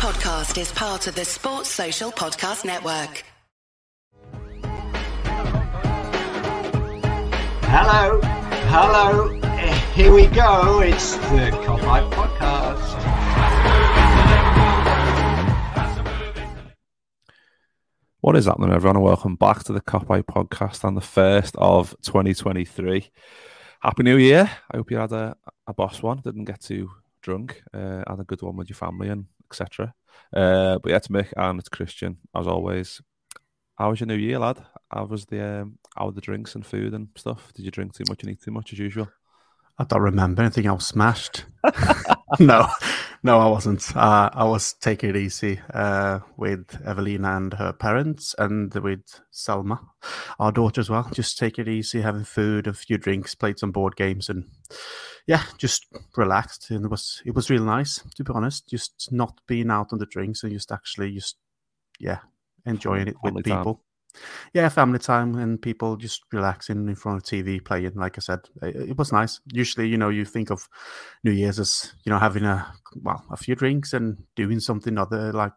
podcast is part of the Sports Social Podcast Network. Hello, hello. Here we go. It's the Kopite Podcast. What is happening, everyone? And welcome back to the Kopite Podcast on the first of 2023. Happy New Year! I hope you had a, a boss one, didn't get too drunk, uh, had a good one with your family and etc. Uh, but yeah, it's Mick and it's Kristian as always. How was your New Year, lad? How was the um, how were the drinks and food and stuff? Did you drink too much and eat too much as usual? I don't remember anything. Was smashed. no, no, I wasn't. Uh, I was taking it easy uh, with Evelina and her parents, and with Selma, our daughter as well. Just take it easy, having food, a few drinks, played some board games, and yeah, just relaxed. And it was it was really nice, to be honest. Just not being out on the drinks and just actually just yeah enjoying it with time. people. Yeah, family time and people just relaxing in front of TV, playing. Like I said, it, it was nice. Usually, you know, you think of New Year's as you know having a well a few drinks and doing something other like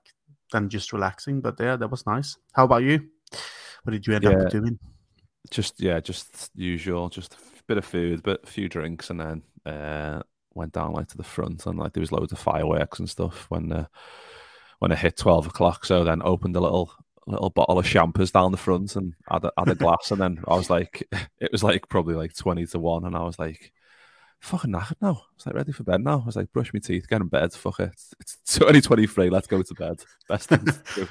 than just relaxing. But yeah, that was nice. How about you? What did you end Yeah. up doing? Just yeah, just usual, just a bit of food, but a few drinks, and then uh, went down like to the front, and like there was loads of fireworks and stuff when uh, when it hit twelve o'clock. So then opened a little little bottle of champers down the front and had a, had a glass, and then I was like, it was like probably like twenty to one, and I was like. Fucking knackered now. I was like ready for bed now. I was like, brush my teeth, get in bed. Fuck it. It's, it's 2023. Let's go to bed. Best thing to.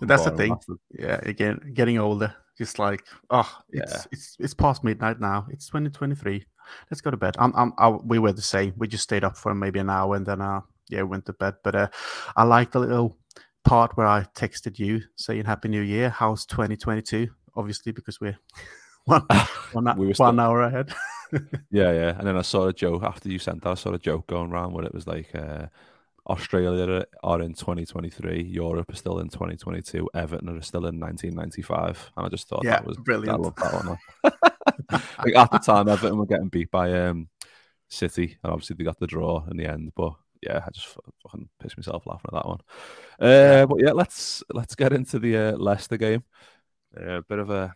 That's the thing. bastard. Yeah, again, getting older. Just like, oh, it's Yeah. it's it's past midnight now. It's 2023. Let's go to bed. I'm, I'm, I, we were the same. We just stayed up for maybe an hour and then, uh, yeah, went to bed. But uh, I like the little part where I texted you saying Happy New Year. How's 2022? Obviously, because we're one, one, We were one hour ahead. Yeah, yeah. And then I saw a joke after you sent that. I saw a joke going around where it was like uh, Australia are in 2023, Europe is still in 2022, Everton are still in 1995. And I just thought Yeah, that was brilliant. I love that one. like at the time, Everton were getting beat by um, City, and obviously they got the draw in the end. But yeah, I just fucking pissed myself laughing at that one. Uh, But yeah, let's let's get into the uh, Leicester game. A bit of a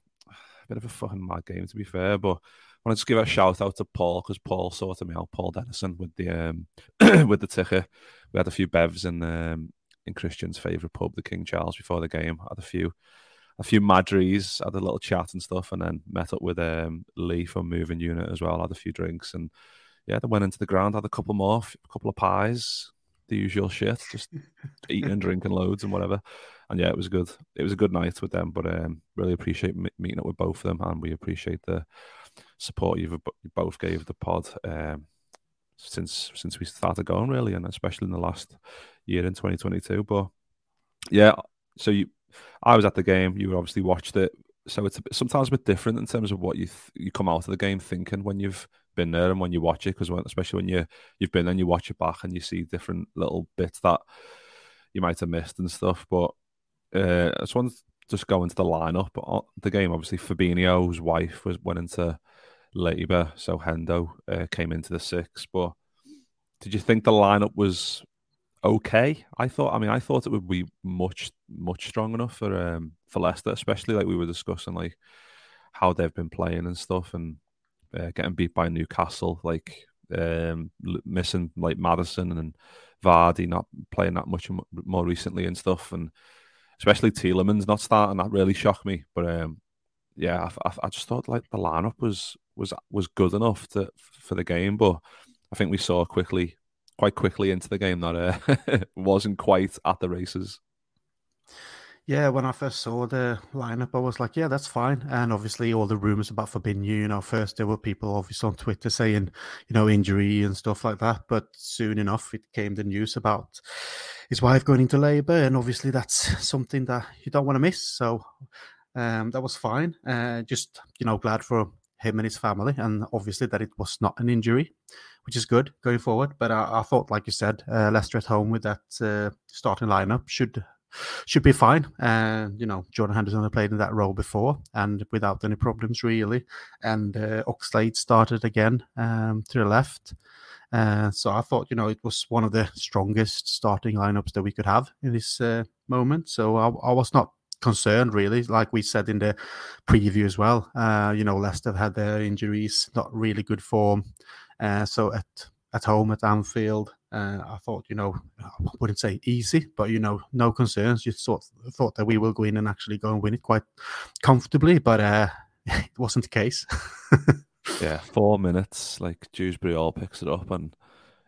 bit of a fucking mad game to be fair, but I want to just give a shout out to Paul because Paul sorted me out. Paul Dennison with the um, with the ticker. We had a few bevs in um, in Kristian's favourite pub, the King Charles, before the game. Had a few a few madries, had a little chat and stuff, and then met up with um, Lee from Moving Unit as well. Had a few drinks and yeah, then went into the ground, had a couple more, a couple of pies, the usual shit, just eating and drinking loads and whatever. And yeah, it was good. It was a good night with them, but um, really appreciate me- meeting up with both of them, and we appreciate the support you've you both gave the pod um, since since we started going, really, and especially in the last year in 2022. But yeah, so you, I was at the game. You obviously watched it, so it's a bit, sometimes a bit different in terms of what you th- you come out of the game thinking when you've been there and when you watch it, because especially when you you've been and you watch it back and you see different little bits that you might have missed and stuff. But uh, I just wanted to just go into the lineup. Uh, The game, obviously, Fabinho's wife was went into labour, so Hendo uh, came into the six. But did you think the lineup was okay? I thought. I mean, I thought it would be much, much strong enough for um, for Leicester, especially like we were discussing, like how they've been playing and stuff, and uh, getting beat by Newcastle, like um, missing like Maddison and Vardy not playing that much more recently and stuff, and especially Tielemans not starting. That really shocked me. But um, yeah, I, I, I just thought like the lineup was was was good enough to for the game, but I think we saw quickly, quite quickly into the game that uh, wasn't quite at the races. Yeah, when I first saw the lineup, I was like, yeah, that's fine. And obviously, all the rumors about Fabinho, you know, first there were people obviously on Twitter saying, you know, injury and stuff like that. But soon enough, it came the news about his wife going into labor. And obviously, that's something that you don't want to miss. So um, that was fine. Uh, just, you know, glad for him and his family. And obviously, that it was not an injury, which is good going forward. But I, I thought, like you said, uh, Leicester at home with that uh, starting lineup should should be fine. And you know, Jordan Henderson had played in that role before, and without any problems really. And uh, Oxlade started again um, to the left, Uh, so I thought, you know, it was one of the strongest starting lineups that we could have in this uh, moment. So I, I, was not concerned really, like we said in the preview as well. Uh, you know, Leicester had their injuries, not really good form. Uh, so at at home at Anfield, uh, I thought, you know, I wouldn't say easy, but you know, no concerns. You thought thought that we will go in and actually go and win it quite comfortably, but uh, it wasn't the case. yeah, four minutes, like Dewsbury-Hall picks it up, and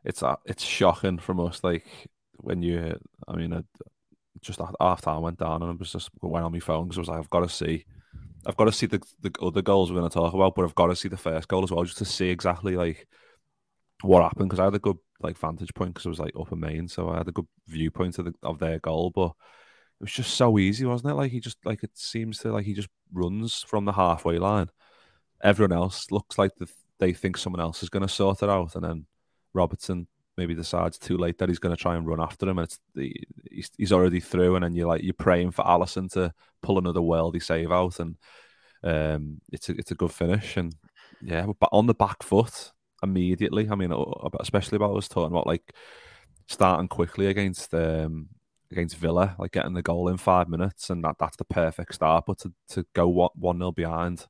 it's uh, it's shocking from us. Like when you, I mean, uh, just after I went down and I was just went on my phone because I was like, I've got to see, I've got to see the the other goals we're going to talk about, but I've got to see the first goal as well, just to see exactly like what happened because I had a good like vantage point because it was like upper main, so I had a good viewpoint of the of their goal, but it was just so easy, wasn't it? Like he just like it seems to like he just runs from the halfway line. Everyone else looks like the, they think someone else is going to sort it out, and then Robertson maybe decides too late that he's going to try and run after him, and it's the, he's, he's already through, and then you're like you're praying for Alisson to pull another worldy save out, and um, it's a it's a good finish, and yeah, but on the back foot immediately. I mean, especially about us talking about like starting quickly against um, against Villa, like getting the goal in five minutes, and that that's the perfect start. But to, to go one 0 behind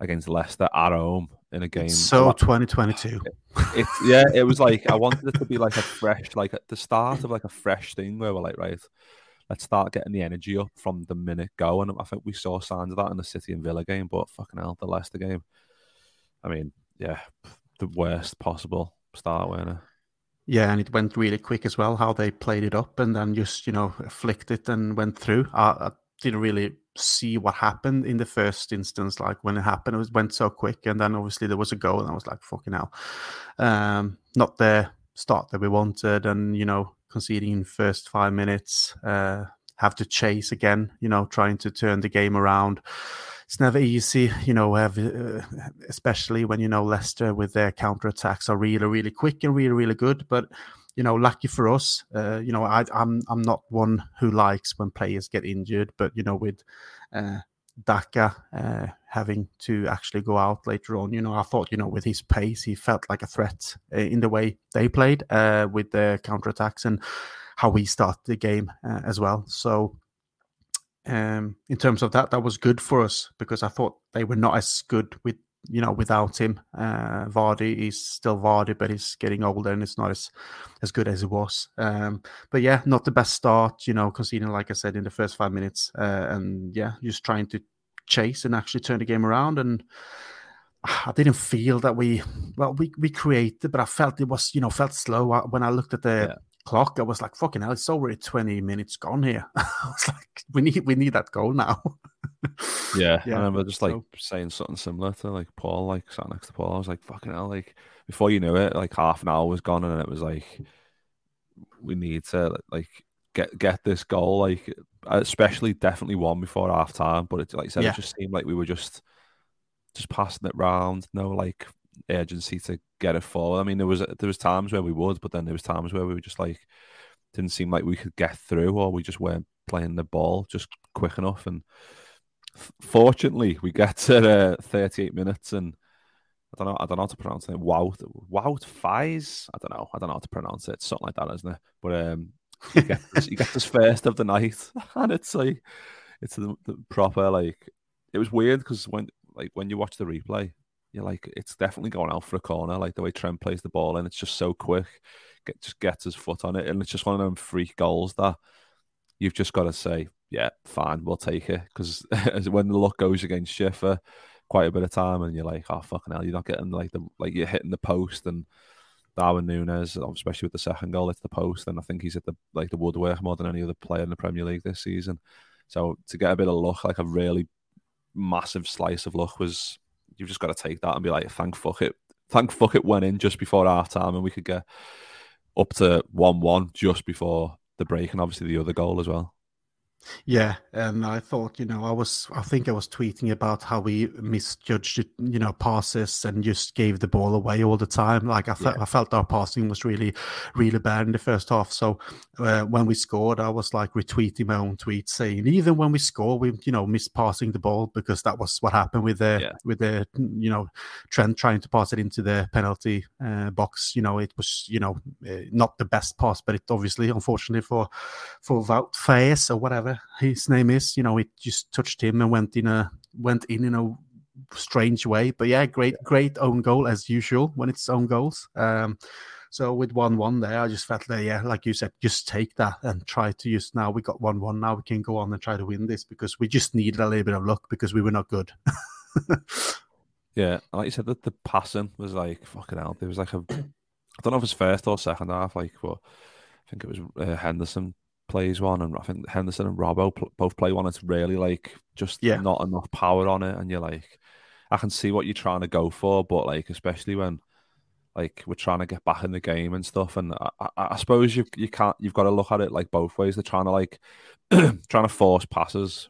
against Leicester at home in a game, so twenty twenty two. Yeah, it was like I wanted it to be like a fresh, like at the start of like a fresh thing where we're like, right, let's start getting the energy up from the minute go. And I think we saw signs of that in the City and Villa game, but fucking hell, the Leicester game. I mean, yeah, the worst possible start, weren't Yeah, and it went really quick as well. How they played it up and then just you know flicked it and went through. I, I didn't really see what happened in the first instance. Like when it happened, it was, went so quick, and then obviously there was a goal, and I was like, "Fucking hell!" Um, not the start that we wanted, and you know, conceding in first five minutes, uh, have to chase again. You know, trying to turn the game around it's never easy, you know, uh, especially when you know Leicester with their counter attacks are really, really quick and really, really good. But you know, lucky for us, uh, you know, I, I'm I'm not one who likes when players get injured, but you know, with uh, Daka uh, having to actually go out later on. You know, I thought, you know, with his pace, he felt like a threat uh, in the way they played uh, with their counter attacks and how we start the game uh, as well. So um, in terms of that, that was good for us because I thought they were not as good with you know without him. Uh, Vardy is still Vardy, but he's getting older and it's not as as good as it was. Um, but yeah, not the best start. You know, conceding like I said in the first five minutes, uh, and yeah, just trying to chase and actually turn the game around and. I didn't feel that we well we we created, but I felt it was you know felt slow when I looked at the yeah clock. I was like, fucking hell, it's already 20 minutes gone here. I was like, we need we need that goal now. yeah, yeah, I remember just like so, saying something similar to like Paul, like sat next to Paul. I was like, fucking hell, like before you knew it, like half an hour was gone, and it was like, we need to like get get this goal, like uh, especially definitely one before half time. But it like I said, yeah. it just seemed like we were just just passing it round, no like urgency to get it forward. I mean, there was there was times where we would, but then there was times where we were just like didn't seem like we could get through, or we just weren't playing the ball just quick enough. And fortunately, we get to uh, 38 minutes, and I don't know, I don't know how to pronounce it. Wout, Wout Faes. I don't know, I don't know how to pronounce it. It's something like that, isn't it? But um, he gets, he gets his first of the night, and it's like it's the, the proper like. It was weird because when like when you watch the replay, you're like, it's definitely going out for a corner. Like the way Trent plays the ball, and it's just so quick. Get, just gets his foot on it, and it's just one of them freak goals that you've just got to say, yeah, fine, we'll take it. Because when the luck goes against Schiffer, quite a bit of time, and you're like, oh fucking hell, you're not getting like the like you're hitting the post and. Darwin Nunez, especially with the second goal, it's the post, and I think he's at the like the woodwork more than any other player in the Premier League this season. So to get a bit of luck, like a really massive slice of luck, was you've just got to take that and be like, thank fuck it, thank fuck it went in just before half time, and we could get up to one one just before the break, and obviously the other goal as well. Yeah, and I thought, you know, I was, I think I was tweeting about how we misjudged, you know, passes and just gave the ball away all the time. Like I felt, yeah. I felt our passing was really, really bad in the first half. So uh, when we scored, I was like retweeting my own tweet saying, even when we score, we, you know, miss passing the ball because that was what happened with the, yeah. with the, you know, Trent trying to pass it into the penalty uh, box. You know, it was, you know, uh, not the best pass, but it obviously, unfortunately for, for Faes or whatever his name is. You know, it just touched him and went in a went in in a strange way. But yeah, great great own goal as usual when it's own goals. Um, so with one one there, I just felt that yeah, like you said, just take that and try to use. Now we got one one. Now we can go on and try to win this because we just needed a little bit of luck because we were not good. yeah, like you said, that the passing was like fucking hell. There was like a, I don't know if it was first or second half, like, but I think it was uh, Henderson plays one, and I think Henderson and Robbo pl- both play one. It's really like just yeah. not enough power on it, and you're like, I can see what you're trying to go for, but like especially when like we're trying to get back in the game and stuff, and I, I, I suppose you you can't you've got to look at it like both ways. They're trying to like trying to force passes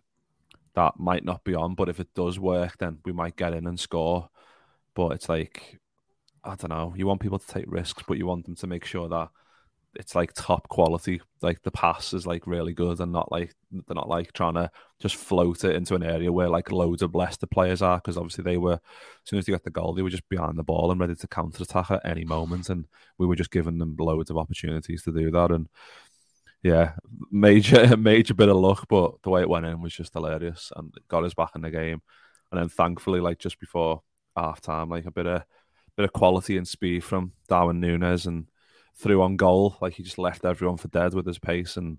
that might not be on, but if it does work, then we might get in and score. But it's like I don't know. You want people to take risks, but you want them to make sure that it's like top quality. Like the pass is like really good and not like they're not like trying to just float it into an area where like loads of Leicester players are because obviously they were as soon as they got the goal they were just behind the ball and ready to counter attack at any moment and we were just giving them loads of opportunities to do that and yeah major major bit of luck but the way it went in was just hilarious and got us back in the game and then thankfully like just before half time like a bit of bit of quality and speed from Darwin Nunez and through on goal. Like he just left everyone for dead with his pace and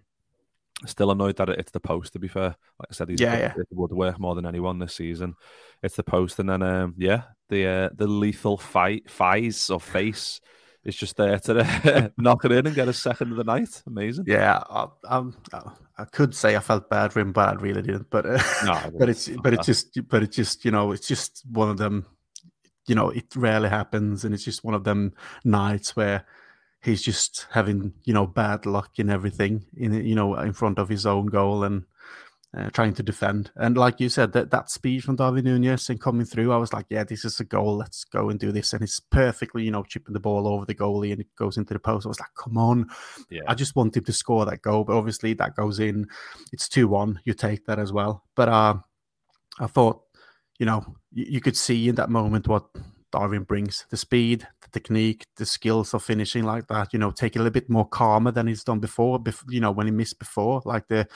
still annoyed that it's the post to be fair. Like I said, he's yeah, yeah. would work more than anyone this season. It's the post and then um, yeah, the uh, the lethal fight fies or face is just there to knock it in and get a second of the night. Amazing. Yeah, I, I, I could say I felt bad for him, but I really didn't. But uh, no, but it's but it's just but it's just you know it's just one of them. You know, it rarely happens, and it's just one of them nights where he's just having you know bad luck in everything in you know in front of his own goal and uh, trying to defend. And like you said, that that speed from Darwin Nunez and coming through, I was like, yeah, this is a goal. Let's go and do this. And it's perfectly, you know, chipping the ball over the goalie and it goes into the post. I was like, come on. Yeah. I just wanted to score that goal, but obviously that goes in. It's two one. You take that as well. But uh, I thought, you know, you, you could see in that moment what Darwin brings the speed, the technique, the skills of finishing like that. You know, take a little bit more calmer than he's done before. Bef- you know, when he missed before, like the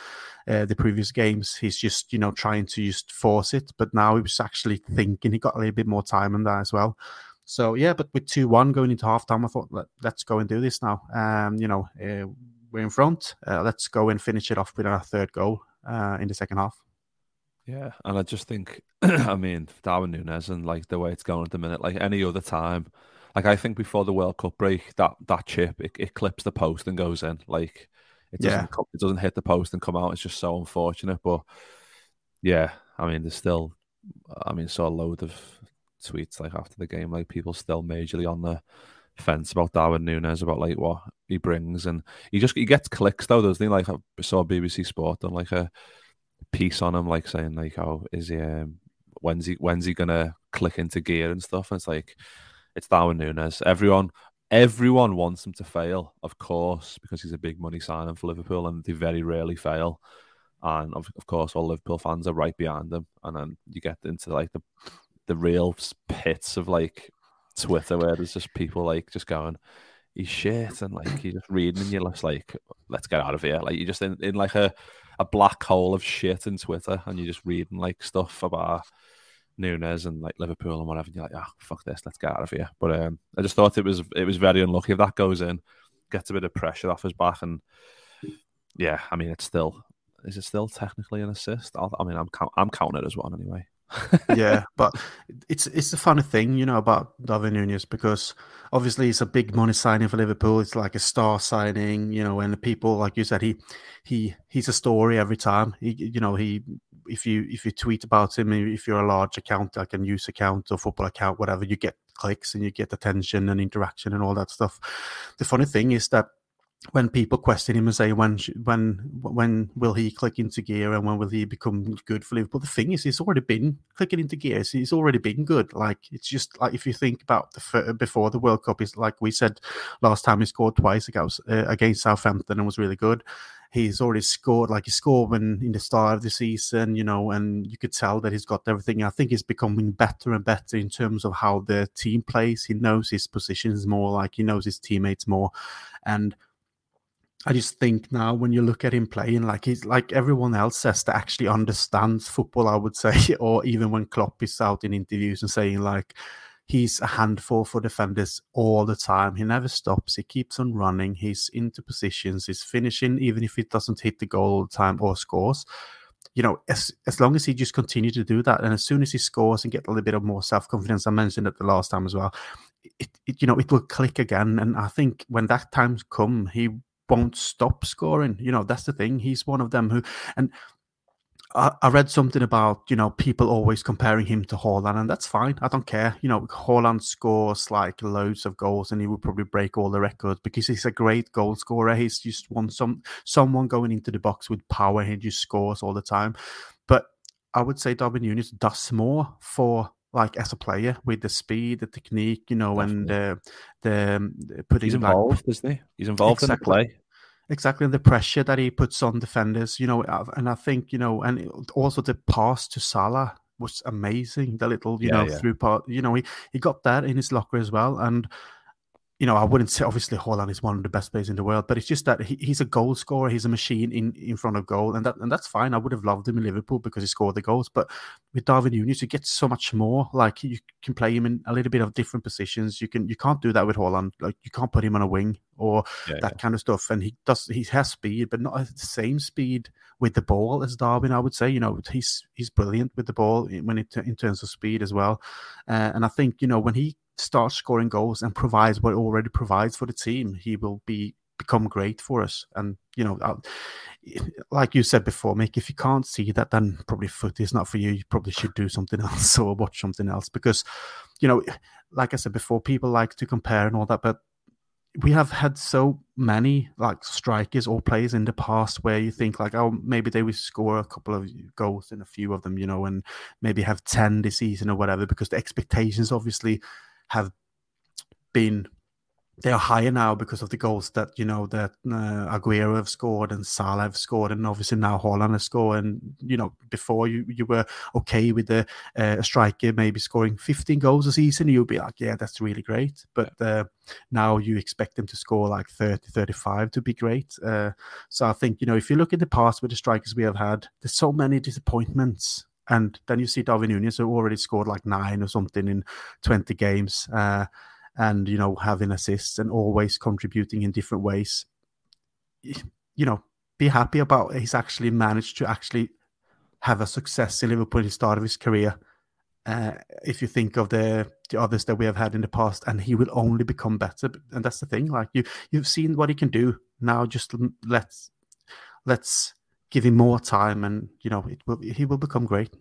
uh, the previous games, he's just you know trying to just force it. But now he was actually thinking. He got a little bit more time on that as well. So yeah, but with two one going into halftime, I thought Let, us go and do this now. Um, you know, uh, we're in front. Uh, let's go and finish it off with our third goal uh, in the second half. Yeah, and I just think, I mean, Darwin Nunez and like the way it's going at the minute, like any other time, like I think before the World Cup break, that that chip it, it clips the post and goes in. Like it doesn't yeah. it doesn't hit the post and come out. It's just so unfortunate. But yeah, I mean, there's still, I mean, saw a load of tweets like after the game, like people still majorly on the fence about Darwin Nunez about like what he brings, and he just he gets clicks though, doesn't he? Like I saw BBC Sport on like a piece on him, like saying like, "Oh, is he? Um, when's he? When's he gonna click into gear and stuff?" And it's like, it's Darwin Nunez. Everyone, everyone wants him to fail, of course, because he's a big money signing for Liverpool, and they very rarely fail. And of, of course, all Liverpool fans are right behind him. And then you get into like the the real pits of like Twitter where there's just people like just going, he's shit, and like you're just reading and you're just like, let's get out of here. Like you're just in, in like a a black hole of shit in Twitter, and you're just reading like stuff about Nunez and like Liverpool and whatever. And you're like, ah, oh, fuck this, let's get out of here. But um, I just thought it was it was very unlucky if that goes in, gets a bit of pressure off his back, and yeah, I mean it's still is it still technically an assist? I mean I'm I'm counting it as one anyway yeah, but it's it's the funny thing, you know, about Darwin Nunez because obviously it's a big money signing for Liverpool. It's like a star signing, you know, and the people, like you said, he he he's a story every time. He, you know, he if you if you tweet about him, if you're a large account, like a news account or football account, whatever, you get clicks and you get attention and interaction and all that stuff. The funny thing is that when people question him and say when when when will he click into gear and when will he become good for Liverpool? The thing is, he's already been clicking into gear. He's already been good. Like it's just like if you think about the before the World Cup, is like we said last time he scored twice against uh, against Southampton and was really good. He's already scored like he scored when in the start of the season, you know, and you could tell that he's got everything. I think he's becoming better and better in terms of how the team plays. He knows his positions more, like he knows his teammates more, and I just think now when you look at him playing, like he's like everyone else says that actually understands football, I would say, or even when Klopp is out in interviews and saying like he's a handful for defenders all the time. He never stops. He keeps on running. He's into positions. He's finishing, even if he doesn't hit the goal all the time or scores. You know, as as long as he just continues to do that, and as soon as he scores and get a little bit of more self confidence, I mentioned it the last time as well. It, it, you know, it will click again. And I think when that time's come, he won't stop scoring. You know, that's the thing. He's one of them who, and I, I, read something about, you know, people always comparing him to Haaland, and that's fine. I don't care. You know, Haaland scores like loads of goals and he would probably break all the records because he's a great goal scorer. He's just one some someone going into the box with power. He just scores all the time. But I would say Darwin Nunez does more for like as a player with the speed, the technique, you know, Definitely. and uh, the, the putting. He's involved, like, isn't he? He's involved exactly. in the play. Exactly, and the pressure that he puts on defenders, you know, and I think you know, and also the pass to Salah was amazing. The little, you yeah, know, yeah. through part, you know, he he got that in his locker as well, and you know, I wouldn't say obviously Haaland is one of the best players in the world, but it's just that he, he's a goal scorer. He's a machine in, in front of goal, and that and that's fine. I would have loved him in Liverpool because he scored the goals. But with Darwin Nunez, you get so much more. Like you can play him in a little bit of different positions. You can you can't do that with Haaland. Like you can't put him on a wing or yeah, that yeah. kind of stuff. And he does he has speed, but not the same speed with the ball as Darwin. I would say you know he's he's brilliant with the ball when it in terms of speed as well. Uh, and I think you know when he starts scoring goals and provides what already provides for the team, he will be become great for us. And you know, I'll, like you said before, Mick, if you can't see that, then probably foot is not for you. You probably should do something else or watch something else because, you know, like I said before, people like to compare and all that, but we have had so many like strikers or players in the past where you think like oh maybe they will score a couple of goals in a few of them you know and maybe have 10 this season or whatever because the expectations obviously have been they are higher now because of the goals that you know that uh, Aguero have scored and Salah have scored, and obviously now Haaland has scored. And you know, before you you were okay with the uh, striker maybe scoring 15 goals a season, you'll be like, yeah, that's really great. But uh, now you expect them to score like 30, 35 to be great. Uh, so I think you know, if you look in the past with the strikers we have had, there's so many disappointments and then you see Darwin Nunez, who already scored like nine or something in 20 games, uh, and, you know, having assists and always contributing in different ways. You know, be happy about he's actually managed to actually have a success in Liverpool at the start of his career. Uh, if you think of the the others that we have had in the past, and he will only become better. And that's the thing. Like you, you've seen what he can do. Now, just let's let's give him more time, and you know, it will he will become great.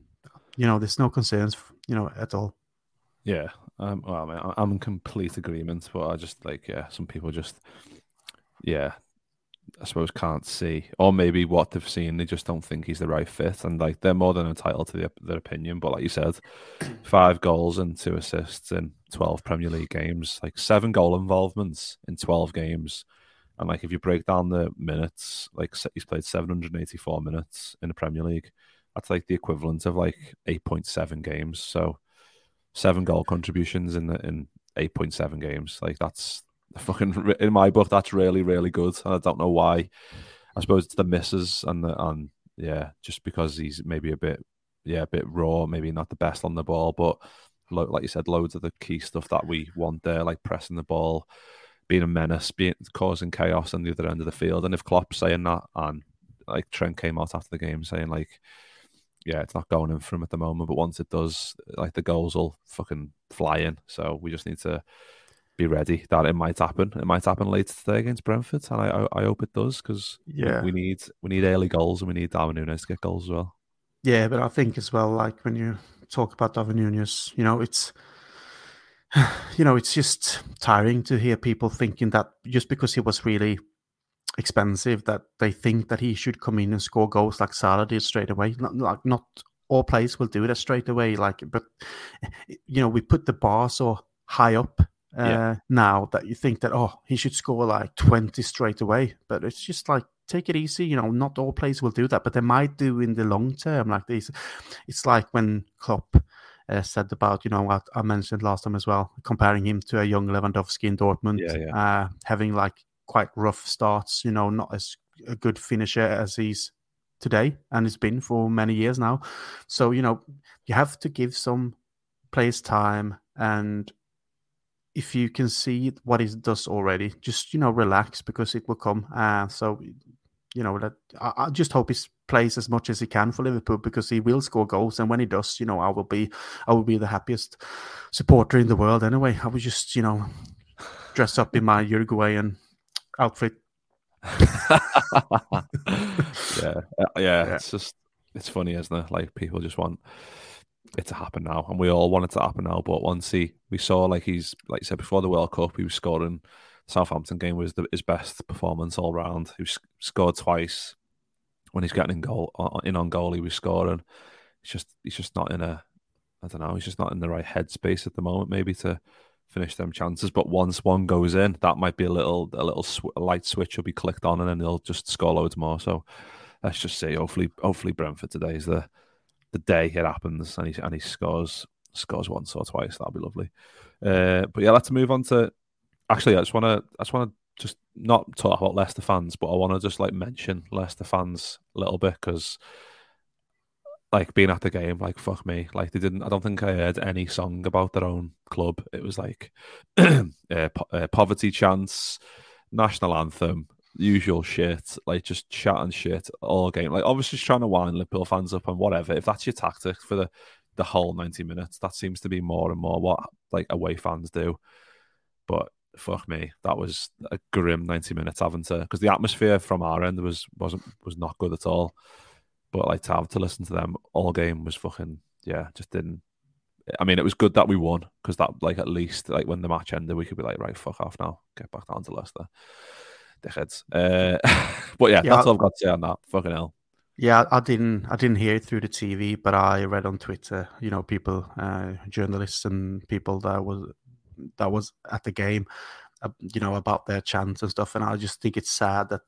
You know, there's no concerns, you know, at all. Yeah, um, well, I mean, I'm in complete agreement, but I just like, yeah, some people just, yeah, I suppose can't see, or maybe what they've seen, they just don't think he's the right fit, and like they're more than entitled to the, their opinion. But like you said, five goals and two assists in twelve Premier League games, like seven goal involvements in twelve games and like if you break down the minutes, like he's played 784 minutes in the Premier League. That's like the equivalent of like 8.7 games. So seven goal contributions in the in 8.7 games. Like that's fucking in my book. That's really really good. And I don't know why. I suppose it's the misses and the and yeah, just because he's maybe a bit yeah a bit raw, maybe not the best on the ball, but like you said, loads of the key stuff that we want there, like pressing the ball being a menace, being causing chaos on the other end of the field. And if Klopp's saying that, and like Trent came out after the game saying like, yeah, it's not going in for him at the moment, but once it does, like the goals will fucking fly in. So we just need to be ready that it might happen. It might happen later today against Brentford, and I I, I hope it does because yeah, we need we need early goals and we need Darwin Nunez to get goals as well. Yeah, but I think as well, like when you talk about Darwin Nunez, you know, it's you know, it's just tiring to hear people thinking that just because he was really expensive that they think that he should come in and score goals like Salah did straight away. Not like not all players will do that straight away. Like, but you know, we put the bar so high up uh, yeah. now that you think that oh he should score like 20 straight away but it's just like take it easy you know not all players will do that but they might do in the long term like this it's like when Klopp uh, said about you know what I mentioned last time as well comparing him to a young Lewandowski in Dortmund yeah, yeah. Uh, having like quite rough starts you know not as a good finisher as he's today and it's been for many years now so you know you have to give some players time and if you can see what it does already, just you know relax because it will come. Uh, so you know that I, I, just hope he plays as much as he can for Liverpool because he will score goals, and when he does, you know I will be I will be the happiest supporter in the world. Anyway, I will just you know dress up in my Uruguayan outfit. yeah, uh, yeah, yeah, it's just it's funny, isn't it? Like people just want it to happen now, and we all want it to happen now. But once he, we saw like he's like you said before the World Cup, he was scoring. Southampton game was the, his best performance all round. He scored twice. When he's getting in goal, in on goal, he was scoring. He's just he's just not in a, I don't know, he's just not in the right headspace at the moment. Maybe to finish them chances. But once one goes in, that might be a little a little sw- a light switch will be clicked on, and then they'll just score loads more. So let's just say, hopefully, hopefully Brentford today is the the day it happens and he and he scores scores once or twice. That'll be lovely. Uh, but yeah, let's move on to. Actually, I just want to I just want to just not talk about Leicester fans, but I want to just like mention Leicester fans a little bit because like being at the game, like fuck me, like they didn't. I don't think I heard any song about their own club. It was like uh, po- uh, poverty chants, national anthem, usual shit, like just chatting shit all game. Like obviously just trying to wind Liverpool fans up and whatever. If that's your tactic for the the whole ninety minutes, that seems to be more and more what like away fans do. But fuck me, that was a grim ninety minutes having to because the atmosphere from our end was wasn't was not good at all. But like to have to listen to them all game was fucking yeah, just didn't. I mean, it was good that we won because that like at least like when the match ended, we could be like right, fuck off now, get back down to Leicester dickheads. Uh, but yeah, yeah that's all I've got to say on that. Fucking hell. Yeah, I didn't. I didn't hear it through the TV, but I read on Twitter. You know, people, uh, journalists, and people that was that was at the game. Uh, you know about their chants and stuff, and I just think it's sad that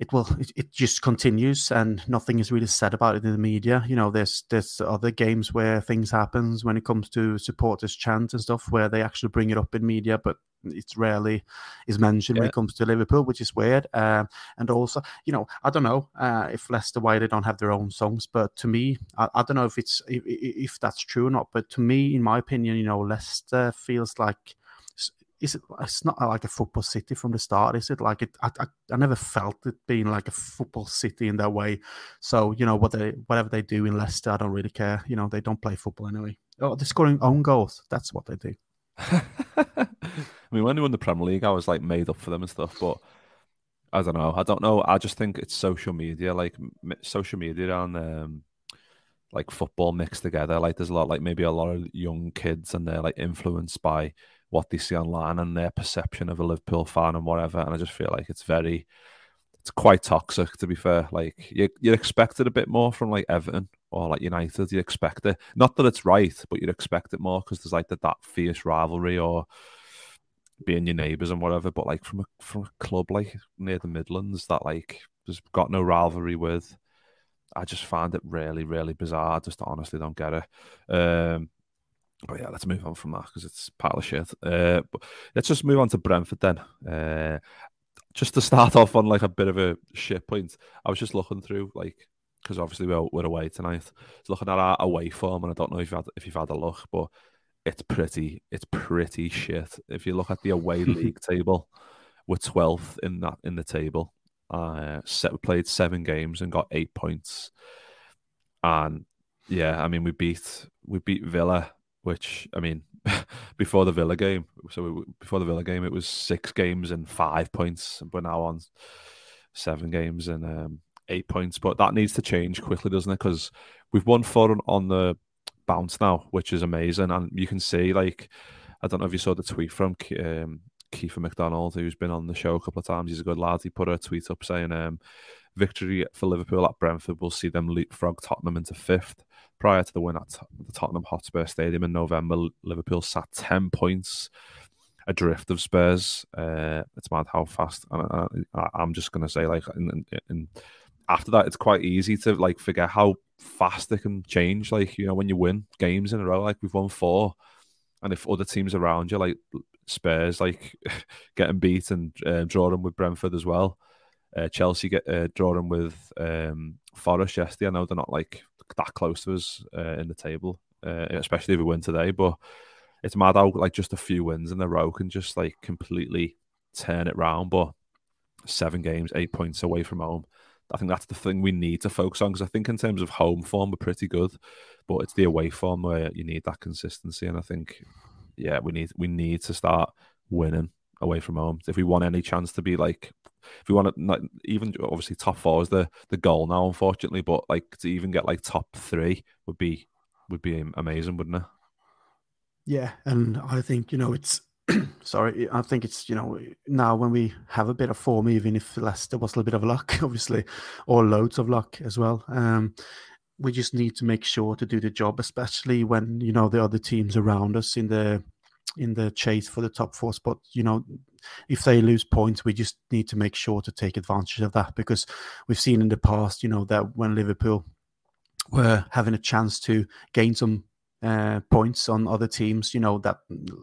it will it, it, just continues and nothing is really said about it in the media you know there's there's other games where things happens when it comes to supporters chant and stuff where they actually bring it up in media but it's rarely is mentioned yeah. when it comes to Liverpool, which is weird. Um, and also, you know, I don't know uh, if Leicester why they don't have their own songs, but to me, I, I don't know if it's if, if, that's true or not. But to me, in my opinion, you know, Leicester feels like is it it's not like a football city from the start is it like it I, I, I, never felt it being like a football city in that way so you know what they whatever they do in leicester i don't really care you know they don't play football anyway oh they're scoring own goals that's what they do I mean, when they won the Premier League, I was like made up for them and stuff, but I don't know. I don't know. I just think it's social media, like m- social media and um, like football mixed together. Like there's a lot, like maybe a lot of young kids, and they're like influenced by what they see online and their perception of a Liverpool fan and whatever. And I just feel like it's very, it's quite toxic to be fair. Like you, you expected a bit more from like Everton or like United, You'd expect it. Not that it's right, but you'd expect it more because there's like the, that fierce rivalry or being your neighbours and whatever. But like from a from a club like near the Midlands that like there's got no rivalry with, I just find it really really bizarre. I just honestly don't get it. Um, but yeah, let's move on from that because it's pile of shit. Uh, but let's just move on to Brentford then. Uh, just to start off on like a bit of a shit point, I was just looking through like because obviously we're, we're away tonight. So looking at our away form, and I don't know if you've had, if you've had a look, but it's pretty it's pretty shit. If you look at the away league table, we're twelfth in that in the table. Uh, set, played seven games and got eight points, and yeah, I mean we beat we beat Villa, which I mean before the Villa game. So before the Villa game, it was six games and five points. We're now on seven games and um, eight points, but that needs to change quickly, doesn't it? Because we've won four on the bounce now, which is amazing, and you can see like I don't know if you saw the tweet from um, Kiefer McDonald, who's been on the show a couple of times. He's a good lad. He put a tweet up saying, um, "Victory for Liverpool at Brentford will see them leapfrog Tottenham into fifth. Prior to the win at the Tottenham Hotspur Stadium in November, Liverpool sat ten points adrift of Spurs. Uh, it's mad how fast. And I, am just gonna say, like, in, in, after that, it's quite easy to like forget how fast it can change. Like, you know, when you win games in a row, like we've won four, and if other teams around you, like Spurs, like getting beat and uh, drawing with Brentford as well. Uh, Chelsea get uh, drawing with um, Forest yesterday. I know they're not like that close to us uh, in the table, uh, especially if we win today. But it's mad how like just a few wins in a row can just like completely turn it round. But seven games, eight points away from home. I think that's the thing we need to focus on because I think in terms of home form we're pretty good, but it's the away form where you need that consistency. And I think, yeah, we need we need to start winning away from home if we want any chance to be like if we want to not even obviously top four is the the goal now unfortunately but like to even get like top three would be would be amazing wouldn't it yeah, and I think you know it's sorry. I think it's you know now when we have a bit of form, even if Leicester was a little bit of luck, obviously, or loads of luck as well. Um, we just need to make sure to do the job, especially when you know the other teams around us in the in the chase for the top four spot. You know, if they lose points, we just need to make sure to take advantage of that because we've seen in the past, you know, that when Liverpool were having a chance to gain some uh, points on other teams, you know, that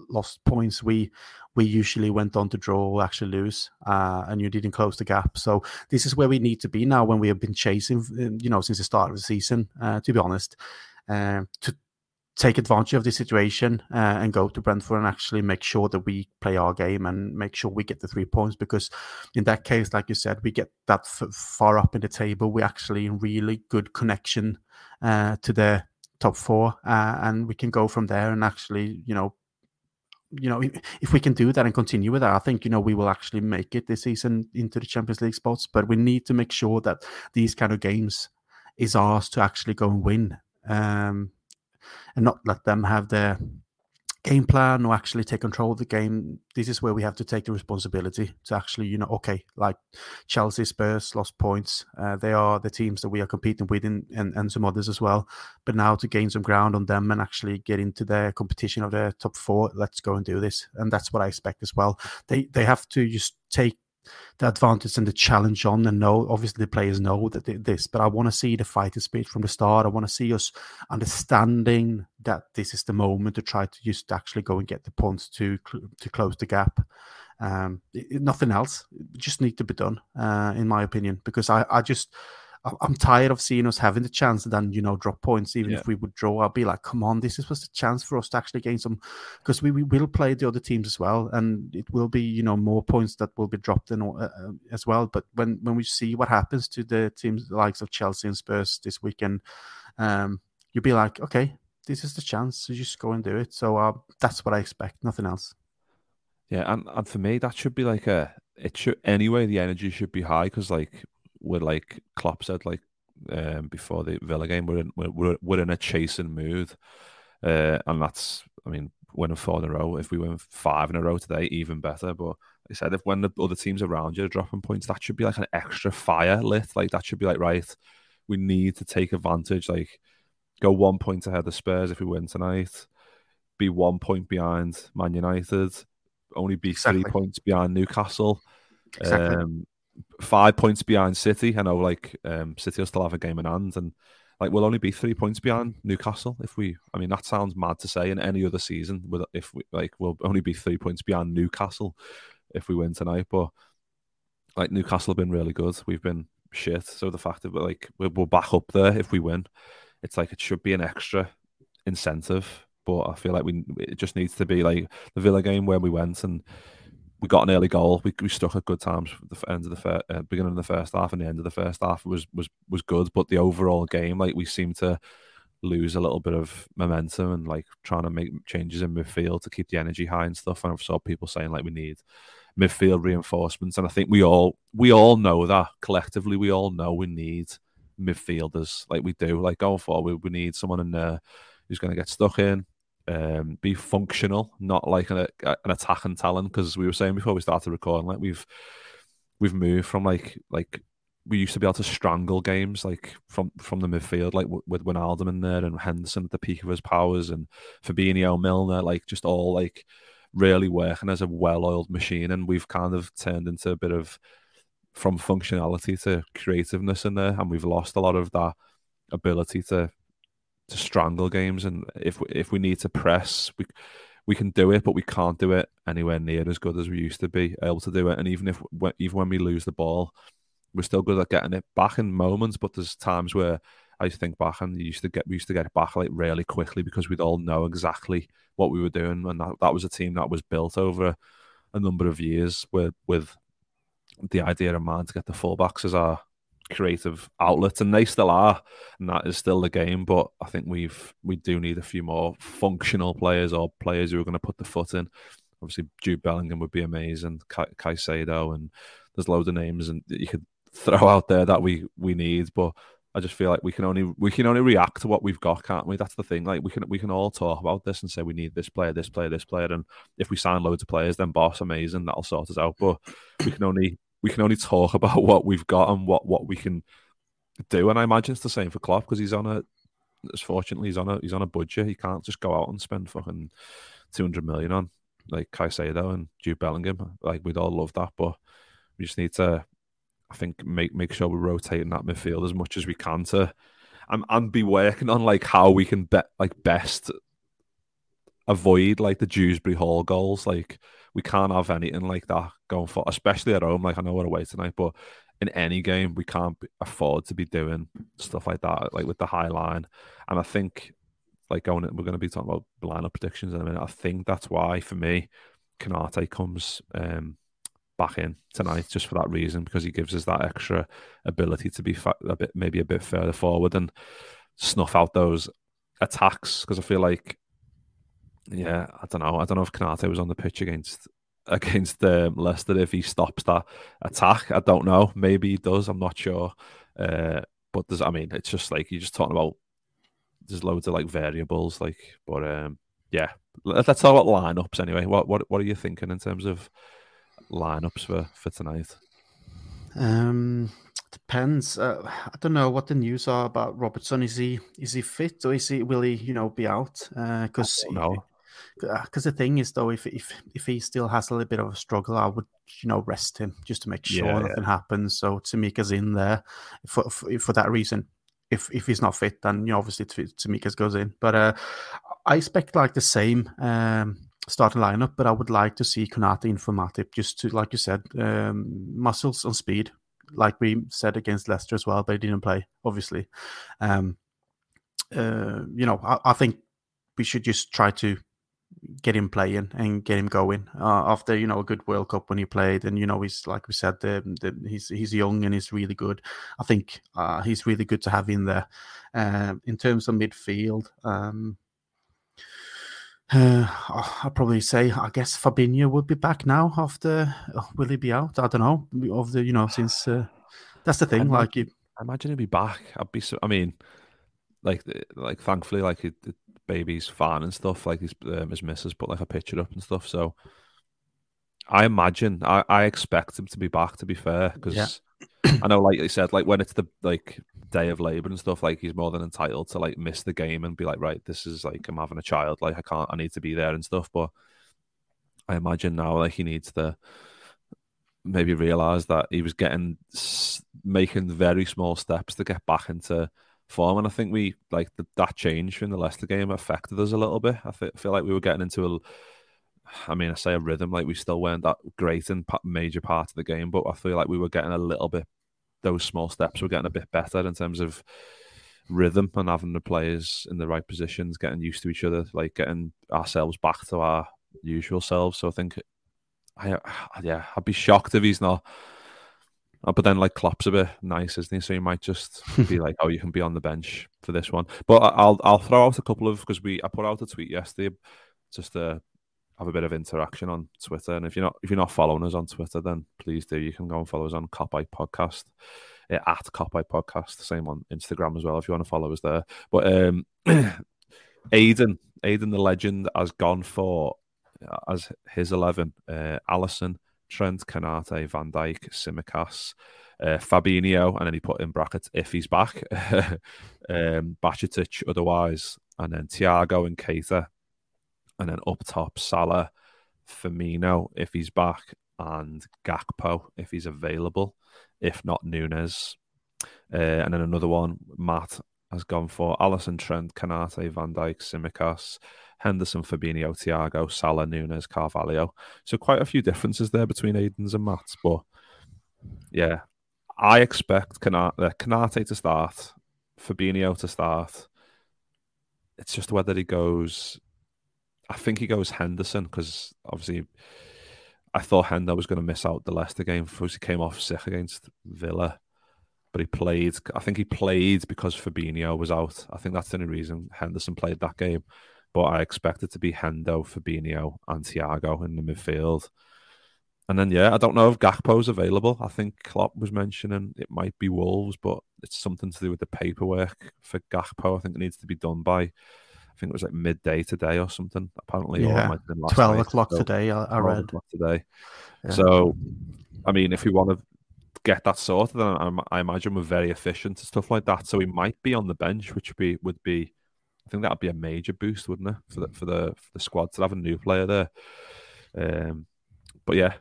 lost points, we we usually went on to draw or actually lose, uh, and you didn't close the gap. So this is where we need to be now when we have been chasing, um, you know, since the start of the season. Uh, to be honest, uh, to take advantage of the situation uh, and go to Brentford and actually make sure that we play our game and make sure we get the three points. Because in that case, like you said, we get that f- far up in the table. We're actually in really good connection uh, to the top four, uh, and we can go from there and actually, you know, you know, if we can do that and continue with that, I think you know we will actually make it this season into the Champions League spots. But we need to make sure that these kind of games is ours to actually go and win, um, and not let them have their game plan or actually take control of the game. This is where we have to take the responsibility to actually, you know, okay, like Chelsea, Spurs lost points. Uh, they are the teams that we are competing with, in, and, and some others as well. But now to gain some ground on them and actually get into their competition of the top four, let's go and do this. And that's what I expect as well. They they have to just take the advantage and the challenge on. And know obviously the players know that this but i want to see the fighting spirit from the start. I want to see us understanding that this is the moment to try to just actually go and get the points to to close the gap. Um, it, nothing else. It just need to be done uh, in my opinion because i i just I'm tired of seeing us having the chance to then, you know, drop points. Even yeah. if we would draw, I'd be like, come on, this is was the chance for us to actually gain some, because we, we will play the other teams as well, and it will be, you know, more points that will be dropped in uh, uh, as well. But when when we see what happens to the teams the likes of Chelsea and Spurs this weekend, um, you'll be like, okay, this is the chance. So just go and do it. So uh, that's what I expect. Nothing else. Yeah, and, and for me, that should be like a. It should anyway. The energy should be high because like we're like Klopp said, like um, before the Villa game, we're in we're, we're in a chasing mood, uh, and that's I mean winning four in a row. If we win five in a row today, even better. But like I said if when the other teams around you are dropping points, that should be like an extra fire lit. Like that should be like right, we need to take advantage. Like go one point ahead of the Spurs if we win tonight. Be one point behind Man United. Only be exactly. three points behind Newcastle. Exactly. Um, five points behind City. I know, like um, City will still have a game in hand, and like we'll only be three points behind Newcastle if we. I mean, that sounds mad to say in any other season. With if we like, we'll only be three points behind Newcastle if we win tonight. But like Newcastle have been really good. We've been shit. So the fact that we're like we're, we're back up there if we win, it's like it should be an extra incentive. But I feel like we it just needs to be like the Villa game where we went and we got an early goal. We, we stuck at good times. The end of the fir- uh, beginning of the first half and the end of the first half was was was good. But the overall game, like we seemed to lose a little bit of momentum and like trying to make changes in midfield to keep the energy high and stuff. And I saw people saying like we need midfield reinforcements, and I think we all we all know that collectively we all know we need midfielders like we do. Like going forward, we need someone in there who's going to get stuck in, um, be functional, not like an, an attacking talent. Because we were saying before we started recording, like we've we've moved from like like we used to be able to strangle games like from from the midfield, like w- with Wijnaldum in there and Henderson at the peak of his powers and Fabinho, Milner, like just all like really working as a well-oiled machine. And we've kind of turned into a bit of from functionality to creativeness in there, and we've lost a lot of that ability to to strangle games. And if if we need to press, we we can do it, but we can't do it anywhere near as good as we used to be able to do it. And even if even when we lose the ball, we're still good at getting it back in moments. But there's times where I think back and used to get we used to get it back like really quickly because we'd all know exactly what we were doing, and that, that was a team that was built over a number of years with with the idea in mind to get the fullbacks as our creative outlet, and they still are, and that is still the game. But I think we've we do need a few more functional players or players who are going to put the foot in. Obviously, Jude Bellingham would be amazing, Caicedo, and there's loads of names and you could throw out there that we we need, but. I just feel like we can only we can only react to what we've got, can't we? That's the thing. Like we can we can all talk about this and say we need this player, this player, this player, and if we sign loads of players, then boss, amazing, that'll sort us out. But we can only we can only talk about what we've got and what what we can do. And I imagine it's the same for Klopp because he's on a. Fortunately, he's on a he's on a budget. He can't just go out and spend fucking two hundred million on like Caicedo and Jude Bellingham. Like we'd all love that, but we just need to, I think, make make sure we're rotating that midfield as much as we can to, and and be working on like how we can bet like best avoid like the Dewsbury-Hall goals. Like we can't have anything like that going for, especially at home. Like I know we're away tonight, but in any game we can't afford to be doing stuff like that, like with the high line. And I think, like going, we're going to be talking about lineup predictions in a minute. I think that's why for me, Konate comes um, back in tonight just for that reason because he gives us that extra ability to be fa- a bit maybe a bit further forward and snuff out those attacks because I feel like yeah, I don't know. I don't know if Konate was on the pitch against against um, Leicester if he stops that attack. I don't know. Maybe he does. I'm not sure. Uh, but there's, I mean, it's just like you're just talking about. There's loads of like variables, like, but um, yeah. Let's talk about lineups anyway. What what what are you thinking in terms of lineups for for tonight? Um, depends. Uh, I don't know what the news are about Robertson. Is he is he fit or is he will he you know be out? Because uh, no, because the thing is though if if if he still has a little bit of a struggle i would you know rest him just to make sure yeah, nothing yeah. happens. So Tsimikas in there for, for, for that reason. If if he's not fit then you know obviously Tsimikas goes in. But uh i expect like the same um starting lineup but i would like to see Konate in for Matip just to like you said um muscles and speed. Like we said against Leicester as well they didn't play obviously. Um uh, you know, I, I think we should just try to get him playing and get him going uh, after you know a good World Cup when he played and you know he's like we said the, the, he's he's young and he's really good. I think uh, he's really good to have in there. Uh, in terms of midfield, um, uh, I'll probably say I guess Fabinho would be back now after. Uh, will he be out? I don't know. Of the you know since uh, that's the thing. I like you, imagine he'd be back. I'd be so. I mean, like like thankfully like it, it baby's fine and stuff. Like his um, his missus put like a picture up and stuff. So I imagine I, I expect him to be back. To be fair, because yeah. I know, like you said, like when it's the like day of labor and stuff, like he's more than entitled to like miss the game and be like, right, this is like I'm having a child. Like I can't, I need to be there and stuff. But I imagine now, like he needs to maybe realize that he was getting making very small steps to get back into form. And I think we like the, that change in the Leicester game affected us a little bit. I th- feel like we were getting into a, I mean, I say a rhythm. Like we still weren't that great in major part of the game, but I feel like we were getting a little bit. Those small steps were getting a bit better in terms of rhythm and having the players in the right positions, getting used to each other, like getting ourselves back to our usual selves. So I think, I yeah, I'd be shocked if he's not uh, but then like Klopp's a bit nice, isn't he? So you might just be like, "Oh, you can be on the bench for this one." But I'll I'll throw out a couple of because we I put out a tweet yesterday just to have a bit of interaction on Twitter. And if you're not if you're not following us on Twitter, then please do. You can go and follow us on Kopite Podcast yeah, at Kopite Podcast. Same on Instagram as well if you want to follow us there. But um, Aiden, Aiden the legend, has gone for as his eleven: uh, Alisson, Trent, Konate, Van Dijk, Tsimikas, uh, Fabinho, and then he put in brackets if he's back, um, Bajcetic otherwise, and then Thiago and Keita, and then up top Salah, Firmino if he's back, and Gakpo if he's available, if not Nunez. Uh, and then another one, Matt has gone for Alisson Trent, Konate, Van Dijk, Tsimikas, Henderson, Fabinho, Thiago, Salah, Nunez, Carvalho. So quite a few differences there between Aiden's and Matt's, but yeah, I expect uh, to start, Fabinho to start. It's just whether he goes. I think he goes Henderson because obviously I thought Hendo was going to miss out the Leicester game because he came off sick against Villa, but he played. I think he played because Fabinho was out. I think that's the only reason Henderson played that game. But I expect it to be Hendo, Fabinho, and Thiago in the midfield. And then, yeah, I don't know if Gakpo's available. I think Klopp was mentioning it might be Wolves, but it's something to do with the paperwork for Gakpo. I think it needs to be done by, I think it was like midday today or something. Apparently, yeah, twelve night. o'clock so, today. I, I read today. Yeah. So, I mean, if we want to get that sorted, then I, I, imagine we're very efficient and stuff like that. So we might be on the bench, which would be would be, I think that would be a major boost, wouldn't it, for the for the for the squad to have a new player there. Um, but yeah,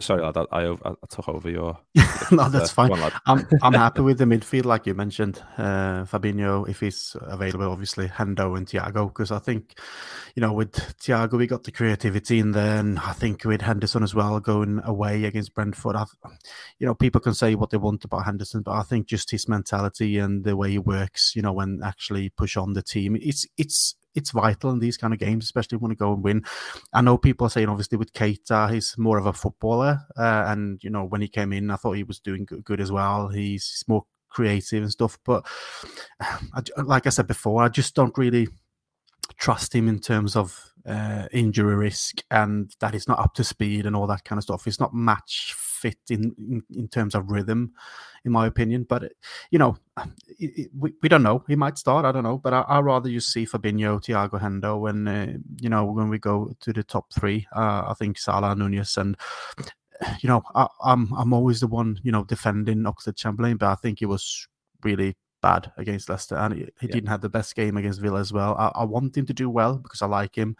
sorry, lad, I, I, I took over your. no, that's fine. On, I'm I'm happy with the midfield, like you mentioned, uh, Fabinho if he's available, obviously Hendo and Thiago, because I think, you know, with Thiago we got the creativity in there, and I think with Henderson as well going away against Brentford, I've, you know, people can say what they want about Henderson, but I think just his mentality and the way he works, you know, when actually push on the team, it's it's it's vital in these kind of games, especially when you go and win. I know people are saying obviously with Keita, he's more of a footballer, uh, and you know when he came in, I thought he was doing good, as well. He's more creative and stuff, but I, like I said before, I just don't really trust him in terms of uh, injury risk and that he's not up to speed and all that kind of stuff. He's not match fit in, in, in terms of rhythm, in my opinion. But you know, it, it, we, we don't know. He might start. I don't know. But I, would rather you see Fabinho, Thiago, Hendo, when uh, you know when we go to the top three. Uh, I think Salah, Nunez, and you know, I, am I'm, I'm always the one you know defending Oxlade Chamberlain, but I think he was really bad against Leicester, and he, he yeah. didn't have the best game against Villa as well. I, I, want him to do well because I like him,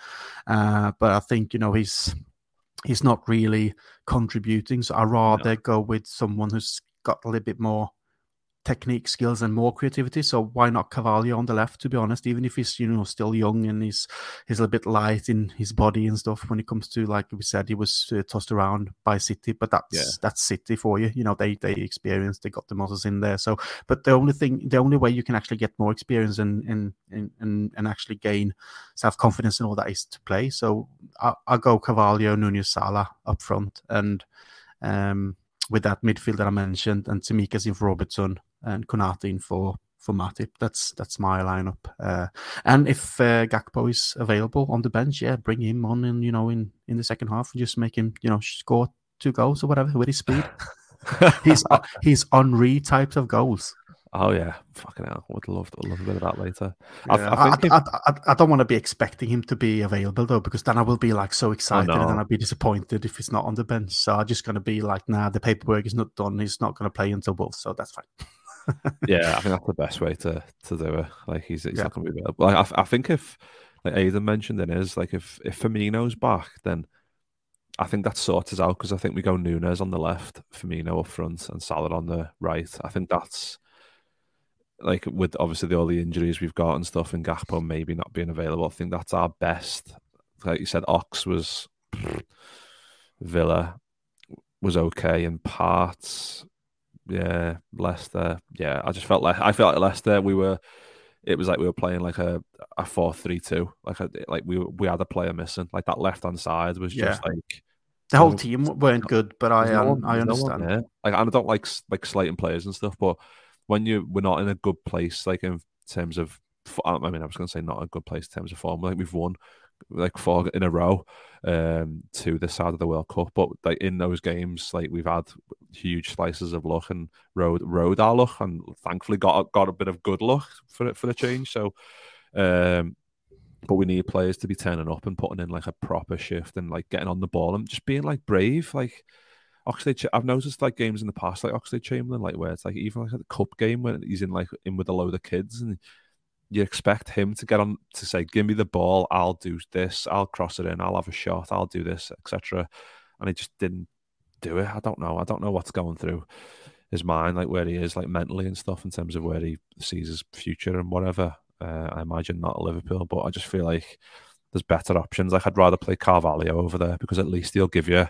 uh, but I think you know he's he's not really contributing. So I rather no. go with someone who's got a little bit more technique skills and more creativity. So why not Carvalho on the left? To be honest, even if he's you know still young and he's he's a bit light in his body and stuff. When it comes to like we said, he was uh, tossed around by City, but that's yeah. that's City for you. You know they they experienced, they got the muscles in there. So, but the only thing, the only way you can actually get more experience and and and and, actually gain self confidence and all that is to play. So I, I'll go Carvalho, Nunez, Salah up front, and um with that midfield that I mentioned, and Tsimikas in for Robertson, and Konate in for for Matip. That's that's my lineup. Uh, and if uh, Gakpo is available on the bench, yeah, bring him on in you know in in the second half and just make him you know score two goals or whatever with his speed. he's he's Henry types of goals. Oh yeah, fucking hell! Would love to love a bit of that later. Yeah, I, I, I, I, I, I, don't want to be expecting him to be available though, because then I will be like so excited, and then I'll be disappointed if he's not on the bench. So I'm just going to be like, nah, the paperwork is not done. He's not going to play until Wolves, so that's fine yeah, I think that's the best way to to do it. Like he's, he's yeah. not going to be available. Like I, I think if like Aidan mentioned in his like if if Firmino's back, then I think that sorts us out because I think we go Nunez on the left, Firmino up front, and Salah on the right. I think that's like with obviously the, all the injuries we've got and stuff, and Gakpo maybe not being available. I think that's our best. Like you said, Ox was Villa was okay in parts. Yeah, Leicester. Yeah, I just felt like I felt like Leicester. We were. It was like we were playing like a a four three two. Like a, like we we had a player missing. Like that left hand side was yeah. just like the whole team weren't good. But I no um, I understand. No like I don't like like slating players and stuff. But when you we're not in a good place, like in terms of I mean, I was going to say not a good place in terms of form. Like we've won like four in a row um, to the side of the World Cup. But like in those games, like we've had huge slices of luck and rode rode our luck, and thankfully got got a bit of good luck for for the change. So um, but we need players to be turning up and putting in like a proper shift and like getting on the ball and just being like brave. Like Oxlade, I've noticed like games in the past, like Oxlade Chamberlain, like where it's like even like a cup game when he's in like in with a load of kids and you expect him to get on to say, "Give me the ball, I'll do this, I'll cross it in, I'll have a shot, I'll do this, etc." And he just didn't do it. I don't know. I don't know what's going through his mind, like where he is, like mentally and stuff, in terms of where he sees his future and whatever. Uh, I imagine not Liverpool, but I just feel like there's better options. Like I'd rather play Carvalho over there because at least he'll give you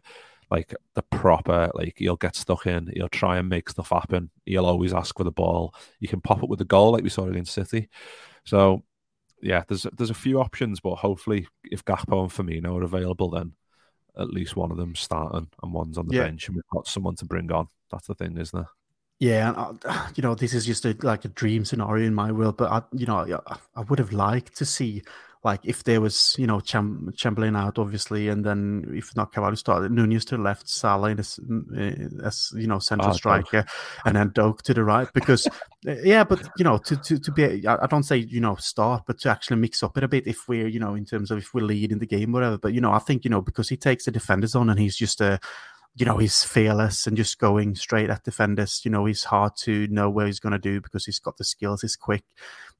like the proper like he'll get stuck in he'll try and make stuff happen he'll always ask for the ball you can pop up with a goal like we saw against city so yeah, there's there's a few options, but hopefully if Gakpo and Firmino are available, then at least one of them starting and one's on the yeah. bench, and we've got someone to bring on. That's the thing, isn't it? Yeah, and uh, you know, this is just a, like a dream scenario in my world, but I, you know, I would have liked to see like if there was, you know, Cham- Chamberlain out, obviously, and then if not Carvalho started, Nunez to the left, Salah as, as you know, central oh, striker, and then Doak to the right. Because, uh, yeah, but, you know, to, to, to be, I don't say, you know, start, but to actually mix up it a bit if we're, you know, in terms of if we lead in the game, whatever. But, you know, I think, you know, because he takes the defenders on and he's just a, you know, he's fearless and just going straight at defenders. You know, he's hard to know where he's going to do because he's got the skills, he's quick.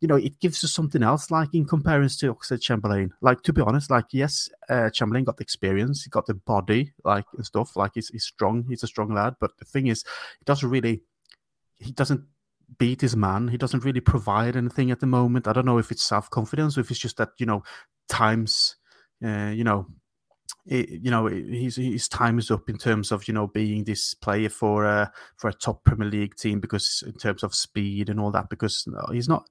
You know, it gives us something else, like in comparison to Oxlade Chamberlain. Like, to be honest, like, yes, uh, Chamberlain got the experience, he got the body, like, and stuff. Like, he's, he's strong, he's a strong lad. But the thing is, he doesn't really, he doesn't beat his man. He doesn't really provide anything at the moment. I don't know if it's self confidence or if it's just that, you know, times, uh, you know, it, you know his his time is up in terms of you know being this player for a for a top Premier League team because in terms of speed and all that because he's not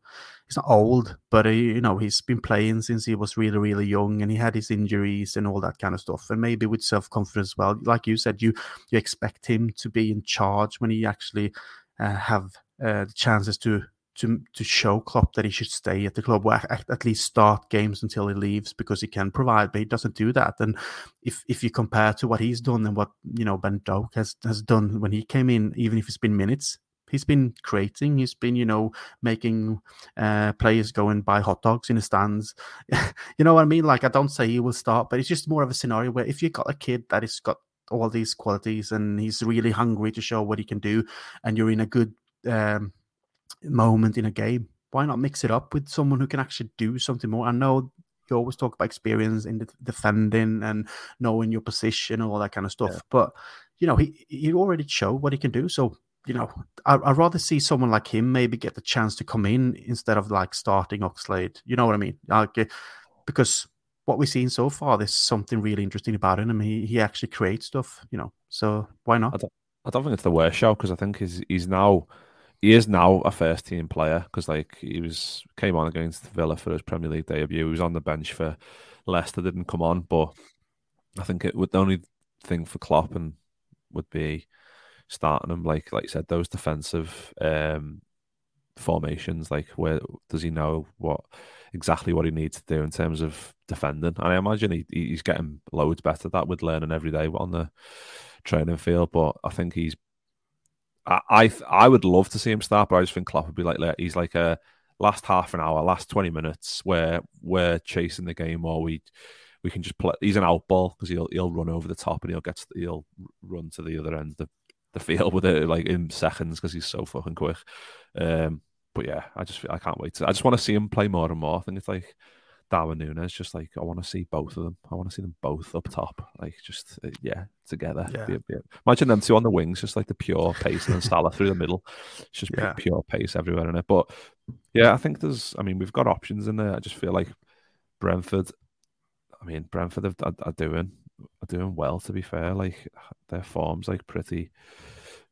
he's not old but he, you know he's been playing since he was really really young and he had his injuries and all that kind of stuff and maybe with self confidence as well. Like you said you you expect him to be in charge when he actually uh, have uh, the chances to to to show Klopp that he should stay at the club or at, at, least start games until he leaves because he can provide, but he doesn't do that. And if if you compare to what he's done and what you know Ben Doak has has done when he came in, even if it's been minutes, he's been creating. He's been you know making uh, players go and buy hot dogs in the stands. you know what I mean? Like I don't say he will start, but it's just more of a scenario where if you've got a kid that has got all these qualities and he's really hungry to show what he can do, and you're in a good um, moment in a game. Why not mix it up with someone who can actually do something more? I know you always talk about experience in the defending and knowing your position and all that kind of stuff, yeah. but you know he he already showed what he can do. So you know, I, would rather see someone like him maybe get the chance to come in instead of like starting Oxlade. You know what I mean? Like, eh, because what we've seen so far, there's something really interesting about him. He he actually creates stuff. You know, so why not? I don't, I don't think it's the worst show because I think he's he's now he is now a first team player because like he was came on against Villa for his Premier League debut. He was on the bench for Leicester, didn't come on, but I think it would the only thing for Klopp and would be starting him like like you said those defensive um, formations. Like where does he know what exactly what he needs to do in terms of defending? And I imagine he, he's getting loads better that with learning every day on the training field. But I think he's I, I would love to see him start, but I just think Klopp would be like he's like a last half an hour, last twenty minutes where we're chasing the game, or we we can just play. He's an out ball because he'll he'll run over the top and he'll get he'll run to the other end of the, the field with it like in seconds because he's so fucking quick. Um, but yeah, I just I can't wait. To, I just want to see him play more and more. I think it's like Darwin Nunez, just like I want to see both of them. I want to see them both up top, like just uh, yeah, together. Yeah. Be, be, imagine them two on the wings, just like the pure pace, and then Salah through the middle. It's just yeah. pure pace everywhere in it. But yeah, I think there's. I mean, we've got options in there. I just feel like Brentford. I mean, Brentford are, are, are doing are doing well. To be fair, like their form's like pretty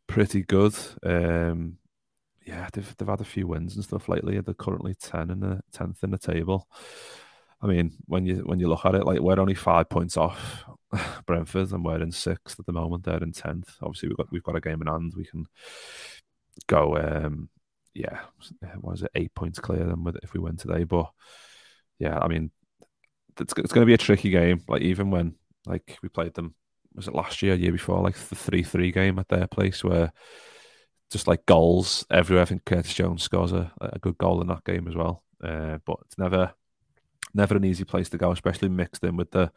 pretty good. Um, yeah, they've they've had a few wins and stuff lately. They're currently ten in the tenth in the table. I mean, when you when you look at it, like we're only five points off Brentford, and we're in sixth at the moment. They're in tenth. Obviously, we've got we've got a game in hand. We can go, um, yeah, was it eight points clear then with it if we win today? But yeah, I mean, it's it's going to be a tricky game. Like even when like we played them, was it last year, year before, like the three three game at their place where just like goals everywhere. I think Curtis Jones scores a, a good goal in that game as well. Uh, but it's never never an easy place to go, especially mixed in with the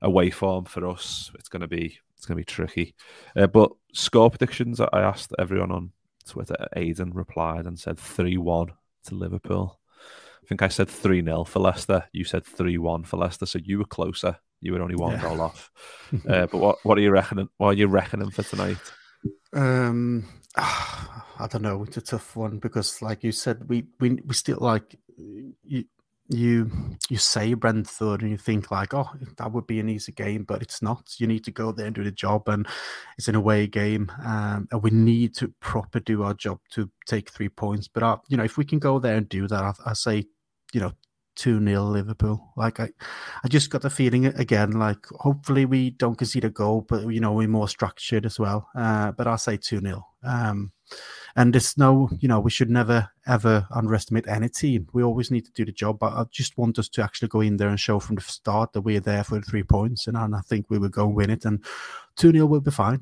away form for us. It's going to be it's going to be tricky. Uh, but score predictions, I asked everyone on Twitter. Aiden replied and said three one to Liverpool. I think I said 3 0 for Leicester. You said 3 1 for Leicester. So you were closer. You were only one yeah. goal off. uh, but what, what are you reckoning? What are you reckoning for tonight? Um, I don't know. It's a tough one because, like you said, we we, we still like you, you you say Brentford and you think like, oh, that would be an easy game, but it's not. You need to go there and do the job, and it's an away game, um, and we need to proper do our job to take three points. But uh, you know, if we can go there and do that, I, I say, you know, two 0 Liverpool. Like I, I just got the feeling again. Like hopefully we don't concede a goal, but you know we're more structured as well. Uh, but I'll say two 0 um, and there's no, you know, we should never ever underestimate any team. We always need to do the job. But I just want us to actually go in there and show from the start that we're there for the three points, and, and I think we will go win it. And two 0 will be fine.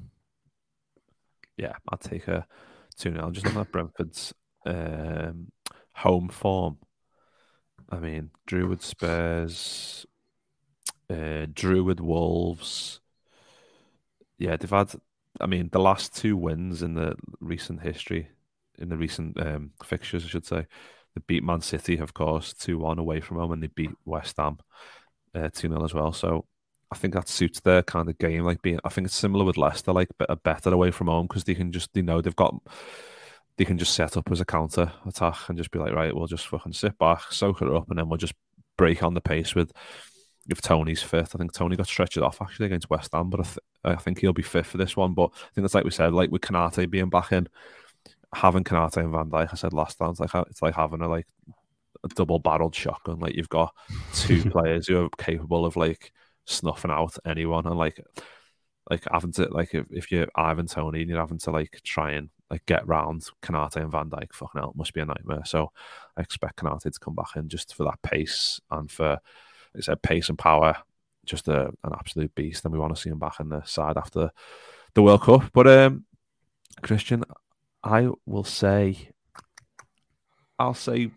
Yeah, I'll take a two 0 Just looking at Brentford's um, home form. I mean, drew with Spurs, uh, drew with Wolves. Yeah, they've had I mean, the last two wins in the recent history, in the recent um, fixtures, I should say, they beat Man City, of course, 2 1 away from home, and they beat West Ham uh, 2 0 as well. So I think that suits their kind of game. Like being, I think it's similar with Leicester, like a better away from home because they can just, they know they've got, they can just set up as a counter attack and just be like, right, we'll just fucking sit back, soak it up, and then we'll just break on the pace with if Toney's fit. I think Toney got stretched off actually against West Ham, but I, th- I, think he'll be fit for this one. But I think that's like we said, like with Konate being back in, having Konate and Van Dijk, I said last time, it's like it's like having a like a double barreled shotgun. Like you've got two players who are capable of like snuffing out anyone, and like like having to like if, if you're Ivan Toney and you're having to like try and like get round Konate and Van Dijk, fucking hell, it must be a nightmare. So I expect Konate to come back in just for that pace and for like I said, pace and power, just a, an absolute beast. And we want to see him back in the side after the World Cup. But um, Kristian, I will say, I'll say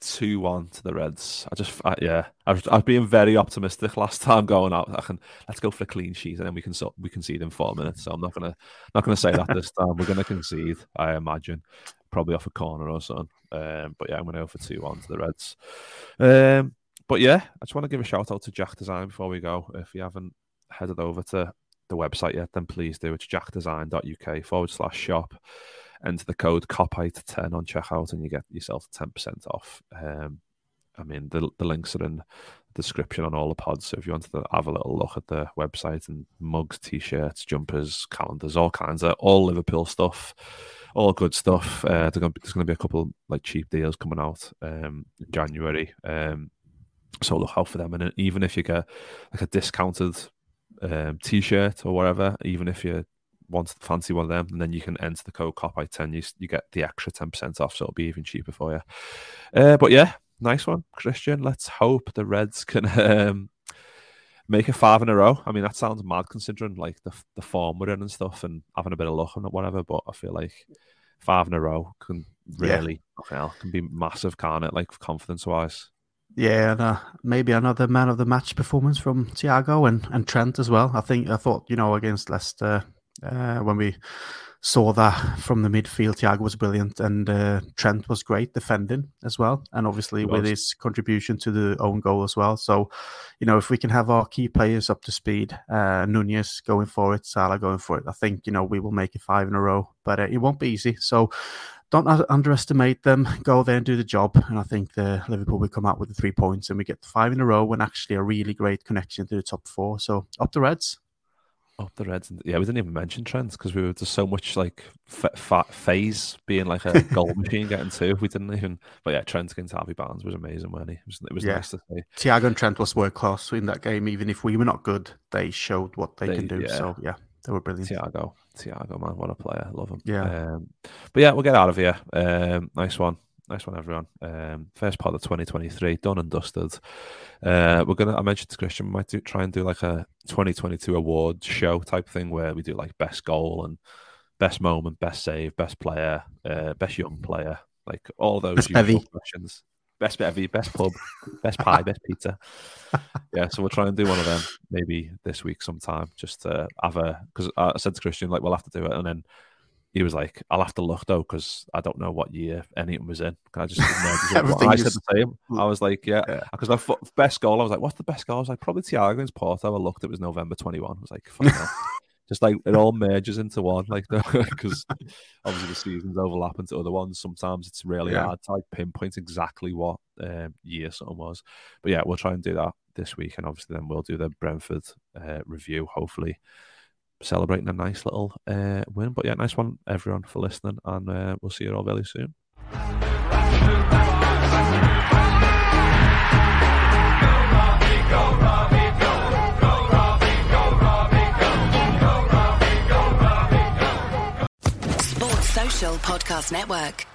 two one to the Reds. I just, I, yeah, I was, I very optimistic last time going out. I can let's go for a clean sheet and then we can so, we concede in four minutes. So I'm not gonna not gonna say that this time. We're gonna concede, I imagine, probably off a corner or something. Um, but yeah, I'm gonna go for two one to the Reds. Um, but yeah, I just want to give a shout out to Jack Design before we go. If you haven't headed over to the website yet, then please do. It's jackdesign.uk forward slash shop. Enter the code KOPITE10 on checkout and you get yourself 10% off. Um, I mean, the, the links are in the description on all the pods. So if you want to have a little look at the website and mugs, t shirts, jumpers, calendars, all kinds of all Liverpool stuff, all good stuff. Uh, there's going to be a couple like cheap deals coming out um, in January. Um, so look out for them. And even if you get like a discounted um, t-shirt or whatever, even if you want to fancy one of them, and then you can enter the code KOPITE 10, you, you get the extra 10% off. So it'll be even cheaper for you. Uh, but yeah, nice one, Kristian. Let's hope the Reds can um, make a five in a row. I mean, that sounds mad considering like the, the form we're in and stuff and having a bit of luck and whatever. But I feel like five in a row can really, yeah. can be massive, can't it? Like confidence wise. Yeah, and uh, maybe another man of the match performance from Thiago and, and Trent as well. I think I thought you know against Leicester uh, when we saw that from the midfield, Thiago was brilliant and uh, Trent was great defending as well, and obviously with his contribution to the own goal as well. So, you know, if we can have our key players up to speed, uh, Nunez going for it, Salah going for it, I think you know we will make it five in a row, but uh, it won't be easy. So don't underestimate them. Go there and do the job. And I think the Liverpool will come out with the three points and we get five in a row and actually a really great connection to the top four. So up the Reds. Up the Reds. Yeah, we didn't even mention Trent because we were just so much like fat phase being like a goal machine getting two. We didn't even. But yeah, Trent against Harvey Barnes was amazing, wasn't he? It was, it was yeah. nice to see. Thiago and Trent was world class in that game. Even if we were not good, they showed what they, they can do. Yeah. So yeah. They were brilliant. Thiago, Thiago, man, what a player! Love him. Yeah. Um, but yeah, we'll get out of here. Um, nice one, nice one, everyone. Um, first part of 2023 done and dusted. Uh, we're gonna. I mentioned to Kristian, we might do, try and do like a 2022 award show type thing where we do like best goal and best moment, best save, best player, uh, best young player, like all those questions. Best bit of best pub, best pie, best pizza. Yeah, so we'll try and do one of them maybe this week sometime, just to have a. Because I said to Kristian like we'll have to do it, and then he was like, "I'll have to look though because I don't know what year anything was in." Can I just? Everything I said the same. I was like, "Yeah," because yeah. my best goal. I was like, "What's the best goal?" I was like, "Probably Thiago against Porto." I looked, it was November twenty one. I was like, just like it all merges into one, like because obviously the seasons overlap into other ones. Sometimes it's really yeah. hard to like pinpoint exactly what um, year something was. But yeah, we'll try and do that this week, and obviously then we'll do the Brentford uh, review. Hopefully, celebrating a nice little uh, win. But yeah, nice one, everyone, for listening, and uh, we'll see you all very soon. Podcast Network.